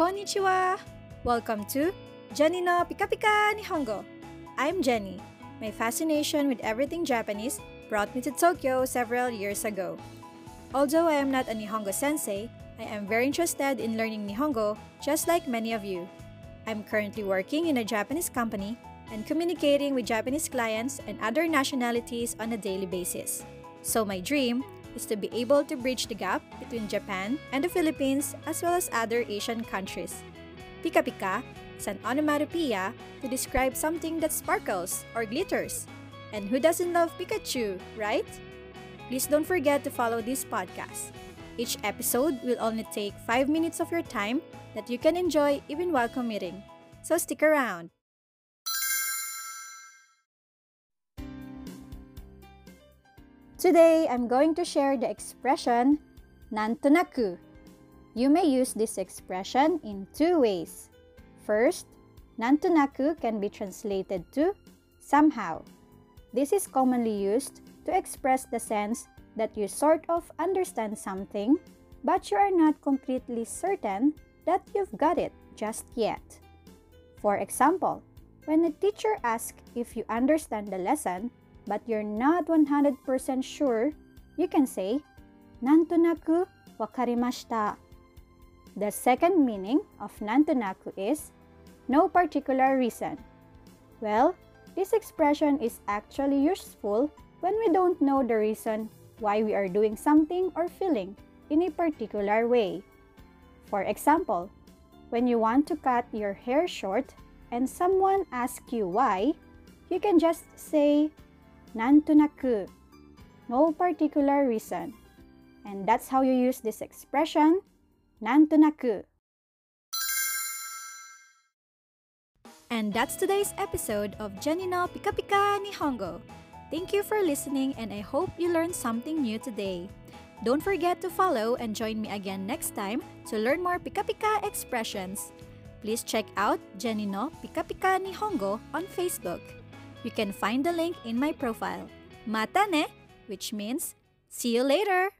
Konnichiwa! Welcome to Jenny no Pika Pika Nihongo. I'm Jenny. My fascination with everything Japanese brought me to Tokyo several years ago. Although I am not a Nihongo sensei, I am very interested in learning Nihongo just like many of you. I'm currently working in a Japanese company and communicating with Japanese clients and other nationalities on a daily basis. So my dream is to be able to bridge the gap between Japan and the Philippines as well as other Asian countries. Pika Pika is an onomatopoeia to describe something that sparkles or glitters. And who doesn't love Pikachu, right? Please don't forget to follow this podcast. Each episode will only take 5 minutes of your time that you can enjoy even while commuting. So stick around. Today, I'm going to share the expression nantonaku. You may use this expression in two ways. First, nantonaku can be translated to somehow. This is commonly used to express the sense that you sort of understand something, but you are not completely certain that you've got it just yet. For example, when a teacher asks if you understand the lesson, but you're not 100% sure, you can say, Nantonaku wakarimashita. The second meaning of nantonaku is no particular reason. Well, this expression is actually useful when we don't know the reason why we are doing something or feeling in a particular way. For example, when you want to cut your hair short and someone asks you why, you can just say, nantonaku, no particular reason. And that's how you use this expression, nantonaku. And that's today's episode of Jenny no Pika Pika Nihongo. Thank you for listening and I hope you learned something new today. Don't forget to follow and join me again next time to learn more Pika Pika expressions. Please check out Jenny no Pika Pika Nihongo on Facebook. You can find the link in my profile. Mata ne, which means see you later.